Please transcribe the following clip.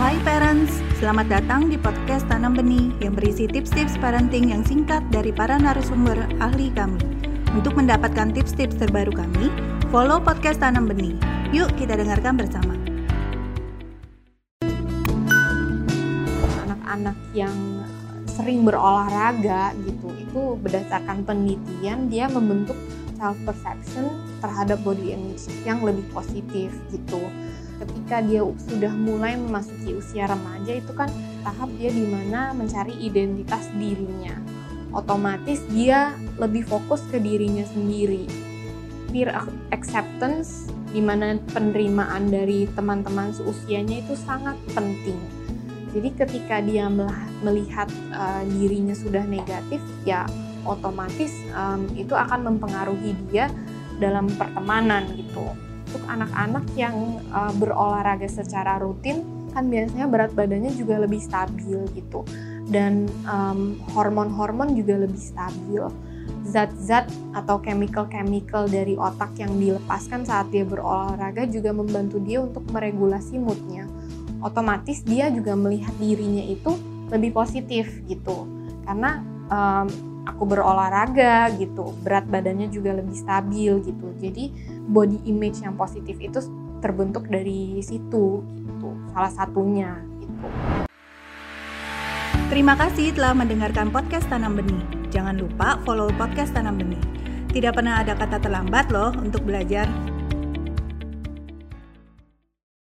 Hai parents, selamat datang di podcast Tanam Benih yang berisi tips-tips parenting yang singkat dari para narasumber ahli kami. Untuk mendapatkan tips-tips terbaru kami, follow podcast Tanam Benih. Yuk kita dengarkan bersama. Anak-anak yang sering berolahraga gitu, itu berdasarkan penelitian dia membentuk self perception terhadap body image yang lebih positif gitu ketika dia sudah mulai memasuki usia remaja itu kan tahap dia di mana mencari identitas dirinya. Otomatis dia lebih fokus ke dirinya sendiri. Peer acceptance di mana penerimaan dari teman-teman seusianya itu sangat penting. Jadi ketika dia melihat uh, dirinya sudah negatif ya otomatis um, itu akan mempengaruhi dia dalam pertemanan gitu untuk anak-anak yang uh, berolahraga secara rutin kan biasanya berat badannya juga lebih stabil gitu. Dan um, hormon-hormon juga lebih stabil. Zat-zat atau chemical-chemical dari otak yang dilepaskan saat dia berolahraga juga membantu dia untuk meregulasi moodnya. Otomatis dia juga melihat dirinya itu lebih positif gitu. Karena um, aku berolahraga gitu berat badannya juga lebih stabil gitu jadi body image yang positif itu terbentuk dari situ gitu salah satunya gitu Terima kasih telah mendengarkan podcast Tanam Benih. Jangan lupa follow podcast Tanam Benih. Tidak pernah ada kata terlambat loh untuk belajar.